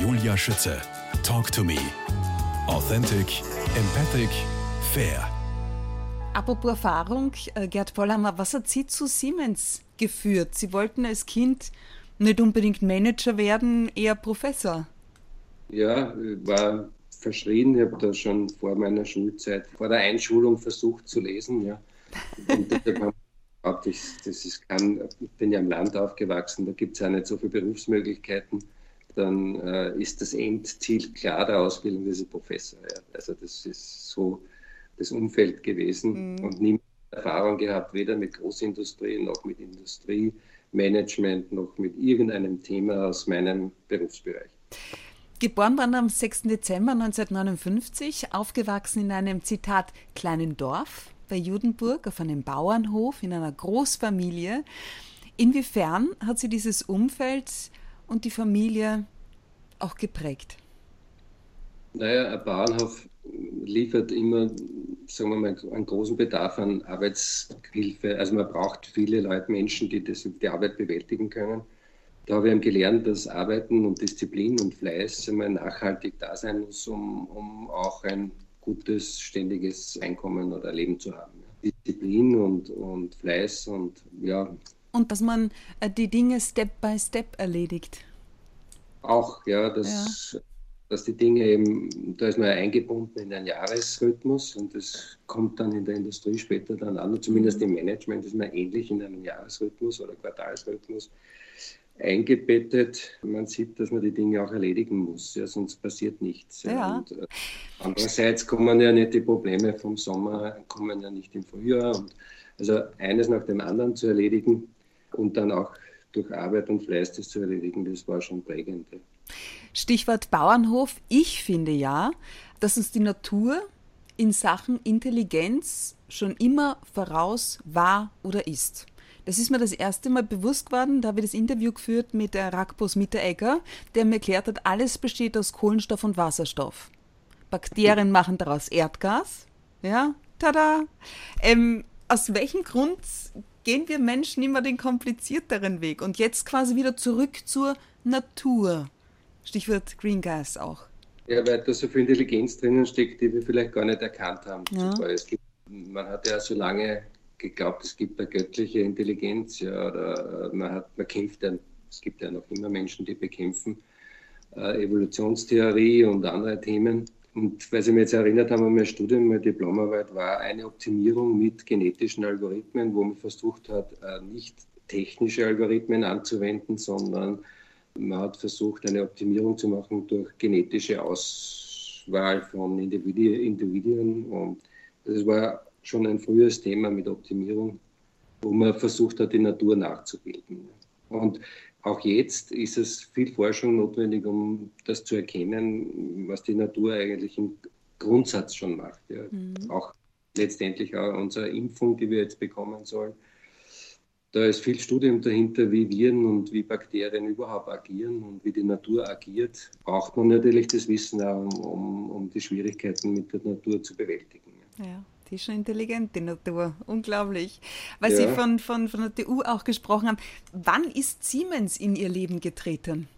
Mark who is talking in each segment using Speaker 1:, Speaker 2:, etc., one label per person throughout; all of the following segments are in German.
Speaker 1: Julia Schütze. Talk to me. Authentic, empathic, fair.
Speaker 2: Apropos Erfahrung, äh, Gerd Vollhammer, was hat Sie zu Siemens geführt? Sie wollten als Kind nicht unbedingt Manager werden, eher Professor.
Speaker 3: Ja, war verschrien. Ich habe da schon vor meiner Schulzeit, vor der Einschulung versucht zu lesen. Ja. Und deshalb das ist kein, ich bin ja im Land aufgewachsen, da gibt es ja nicht so viele Berufsmöglichkeiten. Dann äh, ist das Endziel klar der Ausbildung dieses Professor. Ja. Also das ist so das Umfeld gewesen mhm. und nie Erfahrung gehabt, weder mit Großindustrie noch mit Industriemanagement noch mit irgendeinem Thema aus meinem Berufsbereich.
Speaker 2: Geboren worden am 6. Dezember 1959, aufgewachsen in einem Zitat kleinen Dorf bei Judenburg auf einem Bauernhof in einer Großfamilie. Inwiefern hat sie dieses Umfeld und die Familie auch geprägt?
Speaker 3: Naja, ein Bauernhof liefert immer, sagen wir mal, einen großen Bedarf an Arbeitshilfe. Also man braucht viele Leute, Menschen, die das, die Arbeit bewältigen können. Da habe ich gelernt, dass Arbeiten und Disziplin und Fleiß einmal nachhaltig da sein muss, um, um auch ein gutes, ständiges Einkommen oder Leben zu haben. Disziplin und, und Fleiß und ja.
Speaker 2: Und dass man äh, die Dinge Step by Step erledigt.
Speaker 3: Auch, ja, dass, ja. dass die Dinge eben, da ist man eingebunden in einen Jahresrhythmus und das kommt dann in der Industrie später dann an, zumindest im Management ist man ähnlich in einem Jahresrhythmus oder Quartalsrhythmus eingebettet. Man sieht, dass man die Dinge auch erledigen muss, ja, sonst passiert nichts. Ja. Und, äh, andererseits kommen ja nicht die Probleme vom Sommer, kommen ja nicht im Frühjahr. Und also eines nach dem anderen zu erledigen und dann auch durch Arbeit und Fleiß das zu erledigen, das war schon prägend.
Speaker 2: Stichwort Bauernhof. Ich finde ja, dass uns die Natur in Sachen Intelligenz schon immer voraus war oder ist. Das ist mir das erste Mal bewusst geworden, da habe ich das Interview geführt mit der Rakbos Mitteregger, der mir erklärt hat, alles besteht aus Kohlenstoff und Wasserstoff. Bakterien machen daraus Erdgas. Ja, tada! Ähm, aus welchem Grund gehen wir Menschen immer den komplizierteren Weg? Und jetzt quasi wieder zurück zur Natur. Stichwort Green Gas auch.
Speaker 3: Ja, weil da so viel Intelligenz drinnen steckt, die wir vielleicht gar nicht erkannt haben. Ja. Gibt, man hat ja so lange geglaubt, es gibt eine göttliche Intelligenz, ja, oder man, hat, man kämpft ja, es gibt ja noch immer Menschen, die bekämpfen äh, Evolutionstheorie und andere Themen. Und weil Sie mich jetzt erinnert haben an mein Studium, meine Diplomarbeit war eine Optimierung mit genetischen Algorithmen, wo man versucht hat, äh, nicht technische Algorithmen anzuwenden, sondern man hat versucht, eine Optimierung zu machen durch genetische Auswahl von Individuen. Und das war schon ein frühes Thema mit Optimierung, wo man versucht hat, die Natur nachzubilden. Und auch jetzt ist es viel Forschung notwendig, um das zu erkennen, was die Natur eigentlich im Grundsatz schon macht. Ja. Mhm. Auch letztendlich auch unsere Impfung, die wir jetzt bekommen sollen. Da ist viel Studium dahinter, wie Viren und wie Bakterien überhaupt agieren und wie die Natur agiert. Braucht man natürlich das Wissen auch, um, um, die Schwierigkeiten mit der Natur zu bewältigen.
Speaker 2: Ja. Die ist schon intelligent, die Natur. Unglaublich. Weil ja. Sie von, von, von der TU auch gesprochen haben. Wann ist Siemens in Ihr Leben getreten?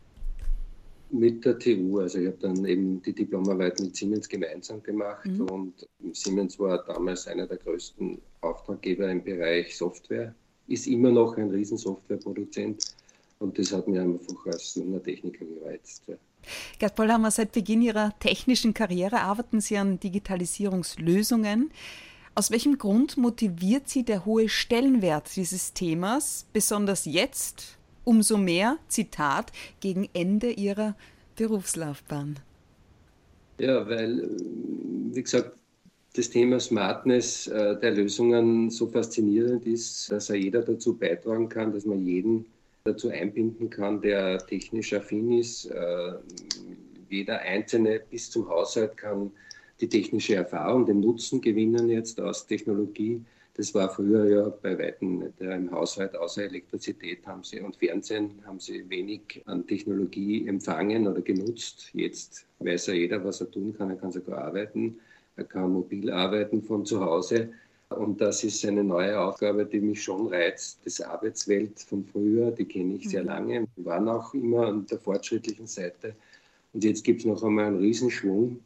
Speaker 3: Mit der TU. Also ich habe dann eben die Diplomarbeit mit Siemens gemeinsam gemacht mhm. und Siemens war damals einer der größten Auftraggeber im Bereich Software, ist immer noch ein Riesensoftwareproduzent und das hat mir einfach als junger Techniker gereizt. Ja.
Speaker 2: Gerd Pollhammer, seit Beginn Ihrer technischen Karriere arbeiten Sie an Digitalisierungslösungen. Aus welchem Grund motiviert Sie der hohe Stellenwert dieses Themas, besonders jetzt, umso mehr, Zitat, gegen Ende Ihrer Berufslaufbahn?
Speaker 3: Ja, weil, wie gesagt, das Thema Smartness äh, der Lösungen so faszinierend ist, dass er jeder dazu beitragen kann, dass man jeden dazu einbinden kann, der technisch affin ist. Äh, jeder Einzelne bis zum Haushalt kann die technische Erfahrung, den Nutzen gewinnen jetzt aus Technologie. Das war früher ja bei Weitem nicht. Im Haushalt außer Elektrizität haben sie und Fernsehen haben sie wenig an Technologie empfangen oder genutzt. Jetzt weiß ja jeder, was er tun kann. Er kann sogar arbeiten. Er kann mobil arbeiten von zu Hause. Und das ist eine neue Aufgabe, die mich schon reizt. Das Arbeitswelt von früher, die kenne ich sehr mhm. lange. Wir waren auch immer an der fortschrittlichen Seite. Und jetzt gibt es noch einmal einen Riesenschwung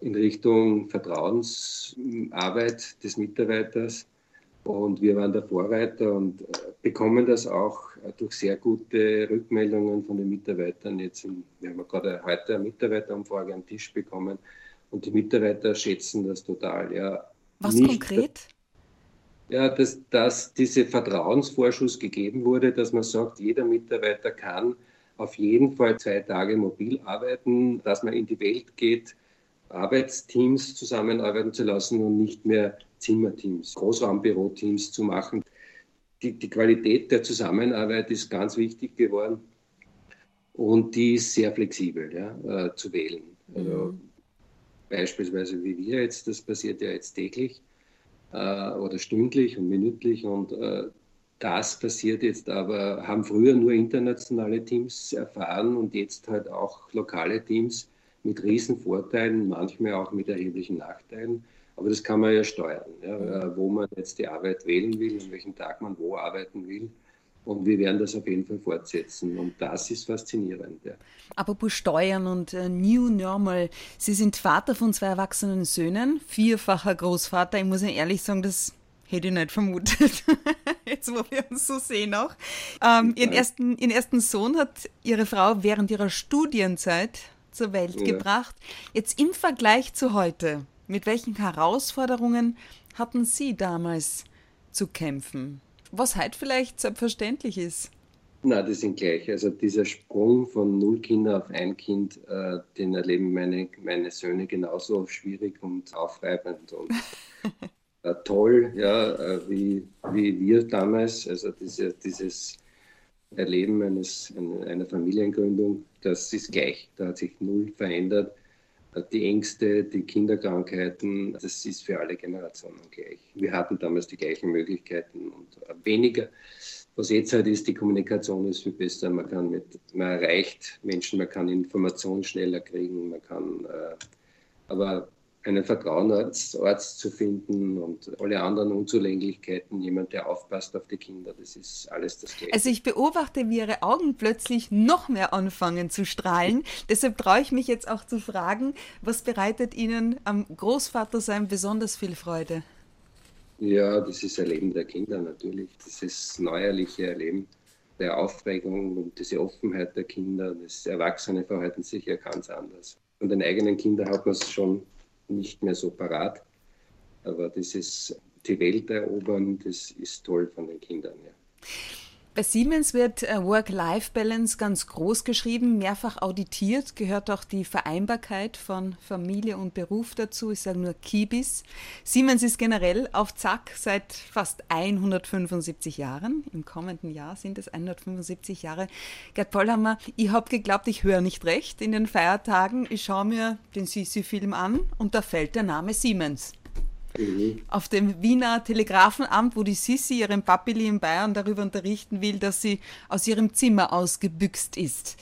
Speaker 3: in Richtung Vertrauensarbeit des Mitarbeiters. Und wir waren der Vorreiter und äh, bekommen das auch durch sehr gute Rückmeldungen von den Mitarbeitern. Jetzt, in, wir haben gerade heute eine Mitarbeiterumfrage am Tisch bekommen und die Mitarbeiter schätzen das total. Ja,
Speaker 2: Was konkret?
Speaker 3: Ja, dass, dass dieser Vertrauensvorschuss gegeben wurde, dass man sagt, jeder Mitarbeiter kann auf jeden Fall zwei Tage mobil arbeiten, dass man in die Welt geht, Arbeitsteams zusammenarbeiten zu lassen und nicht mehr Zimmerteams, Großraumbüroteams zu machen. Die, die Qualität der Zusammenarbeit ist ganz wichtig geworden und die ist sehr flexibel ja, äh, zu wählen. Also mhm. Beispielsweise wie wir jetzt, das passiert ja jetzt täglich oder stündlich und minütlich und äh, das passiert jetzt aber, haben früher nur internationale Teams erfahren und jetzt halt auch lokale Teams mit riesen Vorteilen, manchmal auch mit erheblichen Nachteilen. Aber das kann man ja steuern, ja, äh, wo man jetzt die Arbeit wählen will, an welchem Tag man wo arbeiten will. Und wir werden das auf jeden Fall fortsetzen. Und das ist faszinierend. Ja.
Speaker 2: Apropos Steuern und äh, New Normal. Sie sind Vater von zwei erwachsenen Söhnen, vierfacher Großvater. Ich muss Ihnen ehrlich sagen, das hätte ich nicht vermutet. Jetzt, wo wir uns so sehen auch. Ähm, ihren, ersten, ihren ersten Sohn hat Ihre Frau während ihrer Studienzeit zur Welt ja. gebracht. Jetzt im Vergleich zu heute, mit welchen Herausforderungen hatten Sie damals zu kämpfen? Was heute vielleicht selbstverständlich ist.
Speaker 3: Na, die sind gleich. Also dieser Sprung von null Kinder auf ein Kind, äh, den erleben meine, meine Söhne genauso schwierig und aufreibend und äh, toll, ja, äh, wie, wie wir damals. Also diese, dieses Erleben eines, einer Familiengründung, das ist gleich. Da hat sich null verändert die Ängste, die Kinderkrankheiten, das ist für alle Generationen gleich. Wir hatten damals die gleichen Möglichkeiten und weniger. Was jetzt halt ist, die Kommunikation ist viel besser. Man kann mit, man erreicht Menschen, man kann Informationen schneller kriegen, man kann, äh, aber einen Vertrauensarzt zu finden und alle anderen Unzulänglichkeiten, jemand, der aufpasst auf die Kinder, das ist alles das Gleiche.
Speaker 2: Also ich beobachte, wie Ihre Augen plötzlich noch mehr anfangen zu strahlen. Deshalb traue ich mich jetzt auch zu fragen, was bereitet Ihnen am Großvatersein besonders viel Freude?
Speaker 3: Ja, das ist Erleben der Kinder natürlich. Das ist neuerliche Erleben der Aufregung und diese Offenheit der Kinder. Das Erwachsene verhalten sich ja ganz anders. Von den eigenen Kindern hat man es schon nicht mehr so parat. Aber das ist die Welt erobern, das ist toll von den Kindern. Ja.
Speaker 2: Bei Siemens wird äh, Work-Life-Balance ganz groß geschrieben, mehrfach auditiert, gehört auch die Vereinbarkeit von Familie und Beruf dazu. Ich sage nur Kibis. Siemens ist generell auf Zack seit fast 175 Jahren. Im kommenden Jahr sind es 175 Jahre. Gerd Pollhammer, ich habe geglaubt, ich höre nicht recht in den Feiertagen. Ich schaue mir den Sisi-Film an und da fällt der Name Siemens. Mhm. Auf dem Wiener Telegrafenamt, wo die Sissi ihren Papili in Bayern darüber unterrichten will, dass sie aus ihrem Zimmer ausgebüxt ist.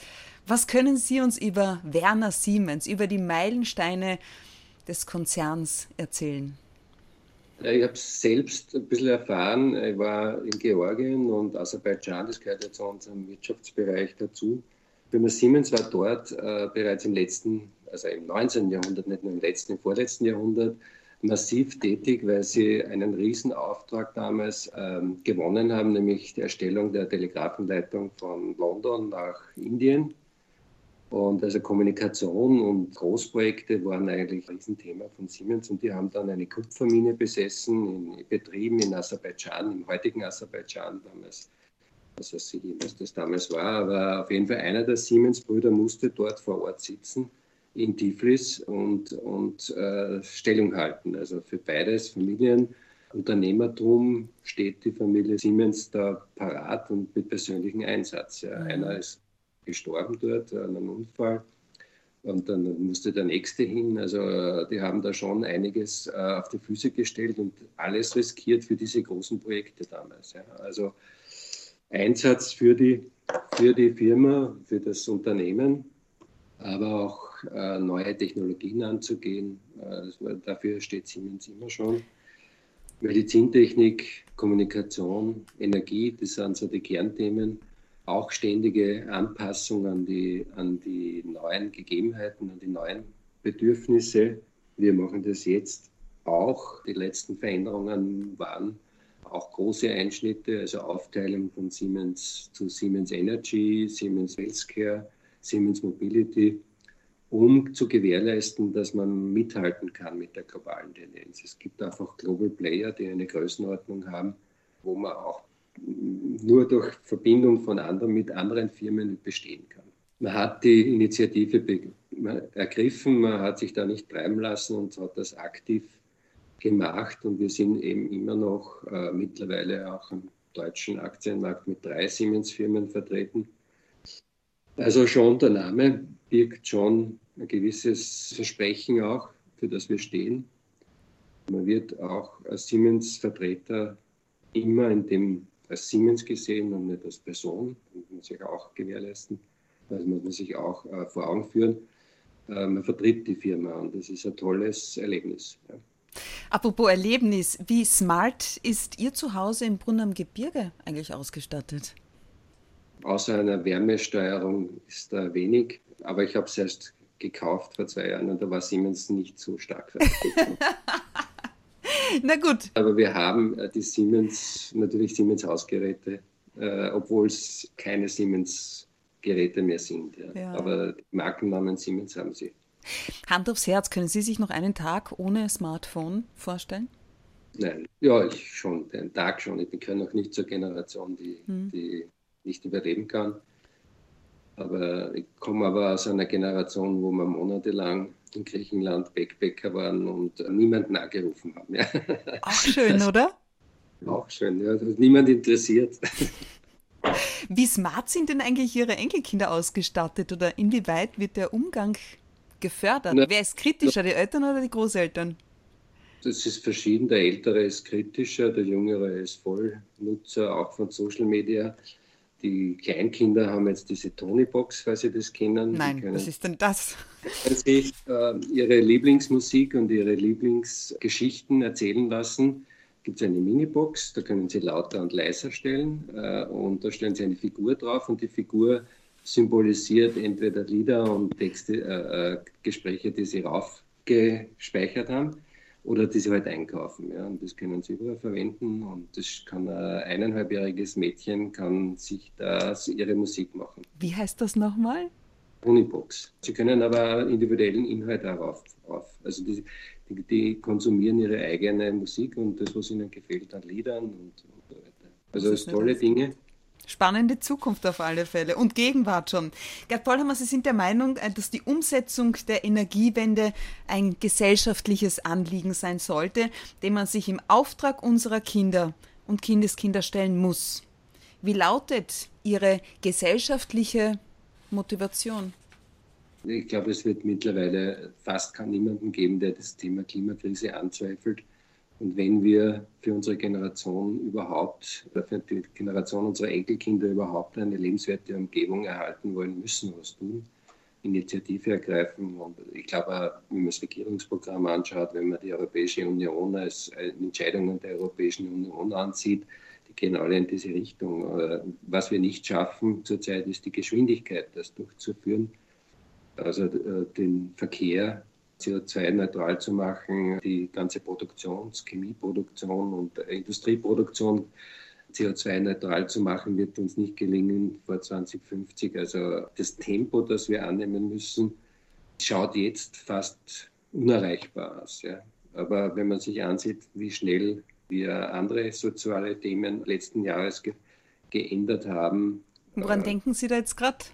Speaker 2: Was können Sie uns über Werner Siemens, über die Meilensteine des Konzerns erzählen?
Speaker 3: Ich habe es selbst ein bisschen erfahren. Ich war in Georgien und Aserbaidschan, das gehört ja zu unserem Wirtschaftsbereich dazu. Firma Siemens war dort äh, bereits im letzten, also im 19. Jahrhundert, nicht nur im letzten, im vorletzten Jahrhundert, massiv tätig, weil sie einen Riesenauftrag damals ähm, gewonnen haben, nämlich die Erstellung der Telegrafenleitung von London nach Indien. Und also Kommunikation und Großprojekte waren eigentlich ein Riesenthema von Siemens und die haben dann eine Kupfermine besessen, in, betrieben in Aserbaidschan, im heutigen Aserbaidschan damals. Also was das damals war, aber auf jeden Fall einer der Siemens-Brüder musste dort vor Ort sitzen in Tiflis und, und äh, Stellung halten. Also für beides, Familien, Unternehmertum, steht die Familie Siemens da parat und mit persönlichem Einsatz. Ja. Mhm. Einer ist gestorben dort an einem Unfall und dann musste der nächste hin. Also äh, die haben da schon einiges äh, auf die Füße gestellt und alles riskiert für diese großen Projekte damals. Ja. Also Einsatz für die, für die Firma, für das Unternehmen, aber auch äh, neue Technologien anzugehen. Äh, dafür steht Siemens immer schon. Medizintechnik, Kommunikation, Energie, das sind so die Kernthemen. auch ständige Anpassung an die, an die neuen Gegebenheiten, an die neuen Bedürfnisse. Wir machen das jetzt auch. Die letzten Veränderungen waren auch große Einschnitte, also Aufteilung von Siemens zu Siemens Energy, Siemens Healthcare, Siemens Mobility, um zu gewährleisten, dass man mithalten kann mit der globalen Tendenz. Es gibt einfach Global Player, die eine Größenordnung haben, wo man auch nur durch Verbindung von anderen mit anderen Firmen bestehen kann. Man hat die Initiative ergriffen, man hat sich da nicht treiben lassen und hat das aktiv gemacht und wir sind eben immer noch äh, mittlerweile auch im deutschen Aktienmarkt mit drei Siemens-Firmen vertreten. Also schon der Name birgt schon ein gewisses Versprechen auch, für das wir stehen. Man wird auch als Siemens-Vertreter immer in dem, als Siemens gesehen und nicht als Person. Das muss sich auch gewährleisten. Das muss man sich auch äh, vor Augen führen. Äh, man vertritt die Firma und das ist ein tolles Erlebnis. Ja.
Speaker 2: Apropos Erlebnis, wie smart ist Ihr Zuhause im Brunn am Gebirge eigentlich ausgestattet?
Speaker 3: Außer einer Wärmesteuerung ist da wenig, aber ich habe es erst gekauft vor zwei Jahren und da war Siemens nicht so stark
Speaker 2: Na gut.
Speaker 3: Aber wir haben äh, die Siemens, natürlich Siemens Hausgeräte, äh, obwohl es keine Siemens Geräte mehr sind. Ja. Ja. Aber Markennamen Siemens haben sie.
Speaker 2: Hand aufs Herz, können Sie sich noch einen Tag ohne Smartphone vorstellen?
Speaker 3: Nein, ja, ich schon, den Tag schon. Ich gehöre noch nicht zur Generation, die, hm. die nicht überleben kann. Aber ich komme aber aus einer Generation, wo wir monatelang in Griechenland Backpacker waren und niemanden angerufen haben. Ja.
Speaker 2: Auch schön, das, oder?
Speaker 3: Auch schön, ja. Das hat niemand interessiert.
Speaker 2: Wie smart sind denn eigentlich Ihre Enkelkinder ausgestattet oder inwieweit wird der Umgang gefördert? Na, Wer ist kritischer, die Eltern oder die Großeltern?
Speaker 3: Das ist verschieden. Der Ältere ist kritischer, der Jüngere ist Vollnutzer, auch von Social Media. Die Kleinkinder haben jetzt diese Tony-Box, falls Sie das kennen.
Speaker 2: Nein, was ist denn das?
Speaker 3: Können sich äh, ihre Lieblingsmusik und ihre Lieblingsgeschichten erzählen lassen. Gibt es eine Minibox, da können Sie lauter und leiser stellen äh, und da stellen Sie eine Figur drauf und die Figur symbolisiert entweder Lieder und Texte, äh, äh, Gespräche, die sie raufgespeichert haben oder die sie halt einkaufen. Ja. Und das können sie überall verwenden und das kann ein eineinhalbjähriges Mädchen kann sich da ihre Musik machen.
Speaker 2: Wie heißt das nochmal?
Speaker 3: Unibox. Sie können aber individuellen Inhalt darauf. Auf. Also die, die, die, konsumieren ihre eigene Musik und das, was ihnen gefällt an Liedern und, und so weiter. Also tolle Dinge.
Speaker 2: Spannende Zukunft auf alle Fälle und Gegenwart schon. Gerd Pollhammer, Sie sind der Meinung, äh, dass die Umsetzung der Energiewende ein gesellschaftliches Anliegen sein sollte, dem man sich im Auftrag unserer Kinder und Kindeskinder stellen muss. Wie lautet Ihre gesellschaftliche Motivation?
Speaker 3: Ich glaube, es wird mittlerweile fast kann niemanden geben, der das Thema Klimakrise anzweifelt. Und wenn wir für unsere Generation überhaupt, für die Generation unserer Enkelkinder überhaupt eine lebenswerte Umgebung erhalten wollen, müssen wir was tun, Initiative ergreifen. Und ich glaube, wenn man das Regierungsprogramm anschaut, wenn man die Europäische Union als äh, Entscheidungen der Europäischen Union ansieht, die gehen alle in diese Richtung. Was wir nicht schaffen zurzeit ist die Geschwindigkeit, das durchzuführen. Also äh, den Verkehr CO2-neutral zu machen, die ganze Produktion, Chemieproduktion und Industrieproduktion CO2-neutral zu machen, wird uns nicht gelingen vor 2050. Also das Tempo, das wir annehmen müssen, schaut jetzt fast unerreichbar aus. Ja. Aber wenn man sich ansieht, wie schnell wir andere soziale Themen letzten Jahres ge geändert haben.
Speaker 2: Woran äh, denken Sie da jetzt gerade?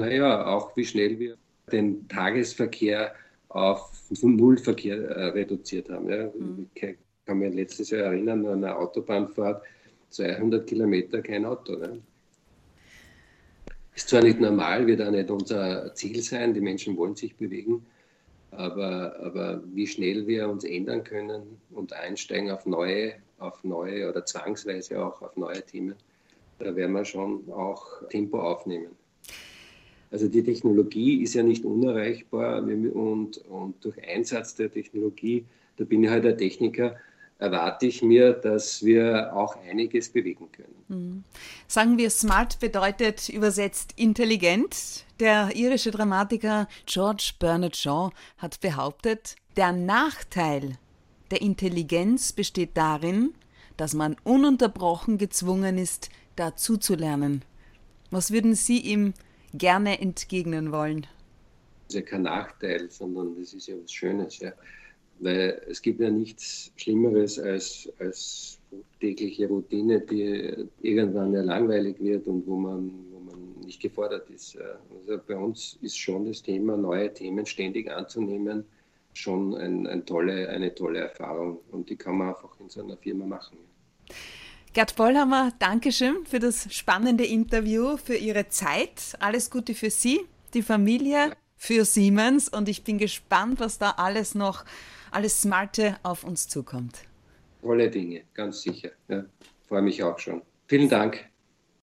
Speaker 3: Naja, auch wie schnell wir den Tagesverkehr auf Nullverkehr äh, reduziert haben. Ja. Mhm. Ich kann mich letztes Jahr erinnern an eine Autobahnfahrt, 200 Kilometer kein Auto. Ne? Ist zwar nicht normal, wird auch nicht unser Ziel sein, die Menschen wollen sich bewegen, aber, aber wie schnell wir uns ändern können und einsteigen auf neue, auf neue oder zwangsweise auch auf neue Themen, da werden wir schon auch Tempo aufnehmen. Also die Technologie ist ja nicht unerreichbar und, und durch Einsatz der Technologie, da bin ich halt ein Techniker, erwarte ich mir, dass wir auch einiges bewegen können.
Speaker 2: Mhm. Sagen wir, smart bedeutet übersetzt intelligent. Der irische Dramatiker George Bernard Shaw hat behauptet, der Nachteil der Intelligenz besteht darin, dass man ununterbrochen gezwungen ist, dazu zu lernen. Was würden Sie ihm gerne entgegnen wollen?
Speaker 3: Das ist ja kein Nachteil, sondern das ist ja was Schönes. Ja. Weil es gibt ja nichts Schlimmeres als, als tägliche Routine, die irgendwann ja langweilig wird und wo man, wo man nicht gefordert ist. Also bei uns ist schon das Thema, neue Themen ständig anzunehmen, schon ein, ein tolle, eine tolle Erfahrung und die kann man einfach in so einer Firma machen.
Speaker 2: Gerd Vollhammer, Dankeschön für das spannende Interview, für Ihre Zeit. Alles Gute für Sie, die Familie, für Siemens und ich bin gespannt, was da alles noch, alles Smarte auf uns zukommt.
Speaker 3: Tolle Dinge, ganz sicher. Ja, freue mich auch schon. Vielen Dank.